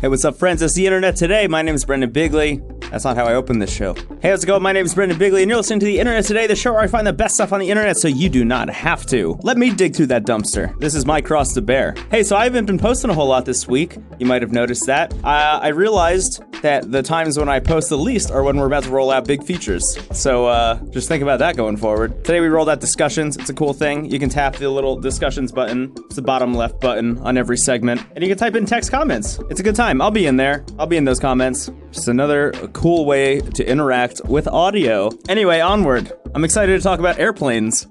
Hey, what's up, friends? It's the internet today. My name is Brendan Bigley. That's not how I open this show. Hey, how's it going? My name is Brendan Bigley, and you're listening to the internet today, the show where I find the best stuff on the internet so you do not have to. Let me dig through that dumpster. This is my cross to bear. Hey, so I haven't been posting a whole lot this week. You might have noticed that. Uh, I realized that the times when I post the least are when we're about to roll out big features. So uh, just think about that going forward. Today we rolled out discussions. It's a cool thing. You can tap the little discussions button. It's the bottom left button on every segment, and you can type in text comments. It's a good time. I'll be in there. I'll be in those comments. Just another cool way to interact with audio. Anyway, onward. I'm excited to talk about airplanes.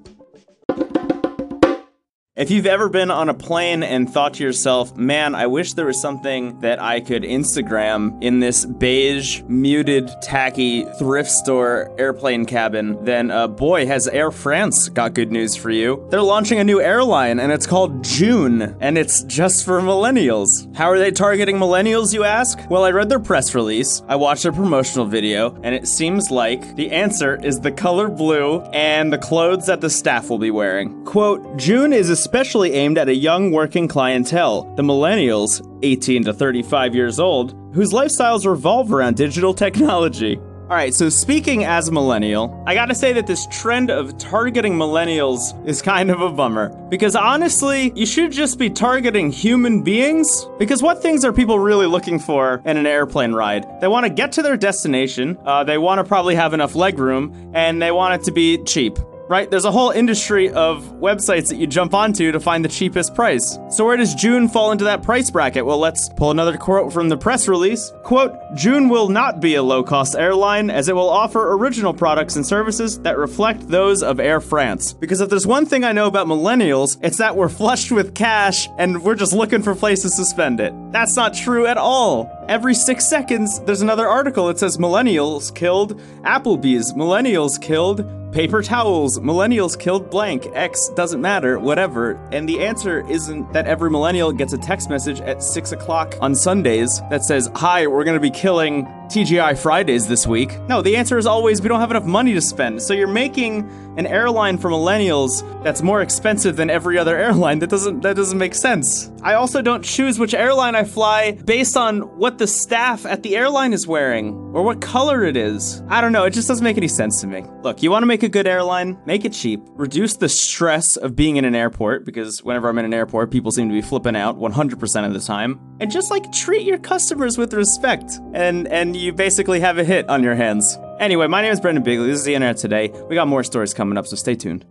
If you've ever been on a plane and thought to yourself, man, I wish there was something that I could Instagram in this beige, muted, tacky thrift store airplane cabin, then uh, boy, has Air France got good news for you. They're launching a new airline and it's called Joon, and it's just for millennials. How are they targeting millennials, you ask? Well, I read their press release, I watched their promotional video, and it seems like the answer is the color blue and the clothes that the staff will be wearing. Quote, Joon is a especially aimed at a young working clientele, the millennials, 18 to 35 years old, whose lifestyles revolve around digital technology. All right, so speaking as a millennial, I gotta say that this trend of targeting millennials is kind of a bummer. Because honestly, you should just be targeting human beings. Because what things are people really looking for in an airplane ride? They wanna get to their destination, uh, they wanna probably have enough legroom, and they want it to be cheap right? There's a whole industry of websites that you jump onto to find the cheapest price. So where does Joon fall into that price bracket? Well, let's pull another quote from the press release. Quote, Joon will not be a low-cost airline as it will offer original products and services that reflect those of Air France. Because if there's one thing I know about millennials, it's that we're flushed with cash and we're just looking for places to spend it. That's not true at all. Every six seconds, there's another article that says millennials killed Applebee's, millennials killed paper towels, millennials killed blank, X doesn't matter, whatever. And the answer isn't that every millennial gets a text message at 6 o'clock on Sundays that says, Hi, we're gonna be killing TGI Fridays this week. No, the answer is always we don't have enough money to spend. So you're making an airline for millennials that's more expensive than every other airline. That doesn't that doesn't make sense. I also don't choose which airline I fly based on what the staff at the airline is wearing or what color it is. I don't know, it just doesn't make any sense to me. Look, you want to make a good airline, make it cheap, reduce the stress of being in an airport because whenever I'm in an airport, people seem to be flipping out 100% of the time. And just like treat your customers with respect and and you basically have a hit on your hands. Anyway, my name is Brendan Bigley. This is the internet today. We got more stories coming up, so stay tuned.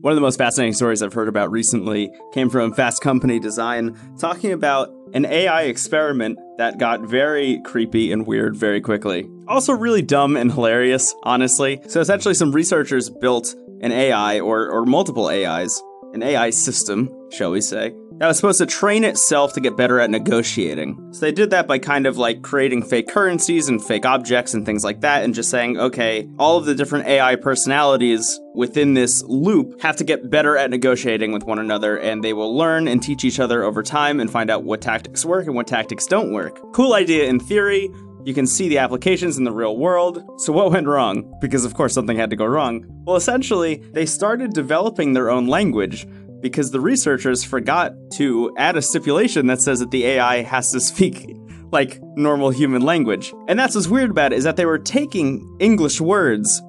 One of the most fascinating stories I've heard about recently came from Fast Company Design, talking about an AI experiment that got very creepy and weird very quickly. Also, really dumb and hilarious, honestly. So, essentially, some researchers built an AI or, or multiple AIs, an AI system, shall we say, that was supposed to train itself to get better at negotiating. So they did that by kind of like creating fake currencies and fake objects and things like that, and just saying, okay, all of the different AI personalities within this loop have to get better at negotiating with one another, and they will learn and teach each other over time and find out what tactics work and what tactics don't work. Cool idea in theory, you can see the applications in the real world. So, what went wrong? Because, of course, something had to go wrong. Well, essentially, they started developing their own language because the researchers forgot to add a stipulation that says that the AI has to speak like normal human language. And that's what's weird about it is that they were taking English words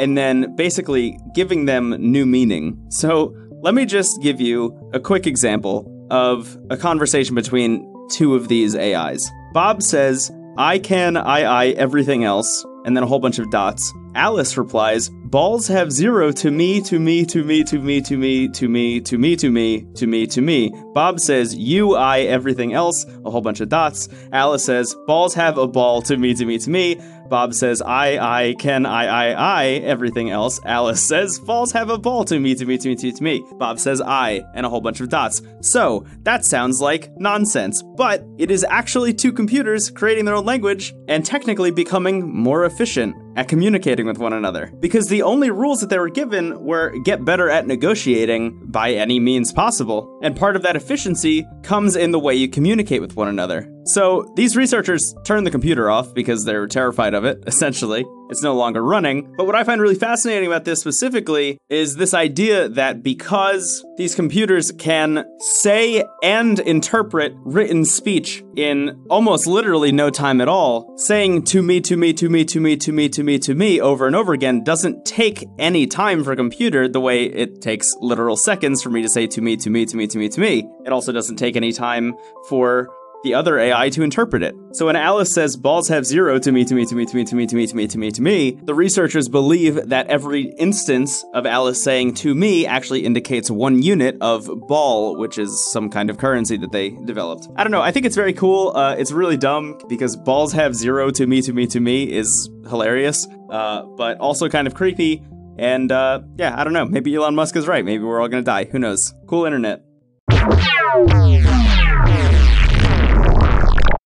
and then basically giving them new meaning. So, let me just give you a quick example of a conversation between two of these AIs. Bob says, I can, I, I, everything else, and then a whole bunch of dots. Alice replies, Balls have zero to me, to me, to me, to me, to me, to me, to me, to me, to me, to me. Bob says, You, I, everything else, a whole bunch of dots. Alice says, Balls have a ball to me, to me, to me. Bob says, I, I, can, I, I, I, everything else. Alice says, balls have a ball to me, to me, to me, to me, to me. Bob says, I, and a whole bunch of dots. So, that sounds like nonsense, but it is actually two computers creating their own language and technically becoming more efficient at communicating with one another. Because the only rules that they were given were get better at negotiating by any means possible. And part of that efficiency comes in the way you communicate with one another. So these researchers turned the computer off because they were terrified of it, essentially. it's no longer running. But what I find really fascinating about this specifically is this idea that because these computers can say and interpret written speech in almost literally no time at all, saying to me, to me, to me, to me, to me, to me, to me over and over again doesn't take any time for a computer the way it takes literal seconds for me to say to me, to me, to me, to me, to me. It also doesn't take any time for the other AI to interpret it. So when Alice says balls have zero to me, to me, to me, to me, to me, to me, to me, to me, to me, to me," the researchers believe that every instance of Alice saying to me actually indicates one unit of ball, which is some kind of currency that they developed. I don't know. I think it's very cool. Uh, it's really dumb because balls have zero to me, to me, to me is hilarious, uh, but also kind of creepy. And uh, yeah, I don't know. Maybe Elon Musk is right. Maybe we're all gonna die. Who knows? Cool internet.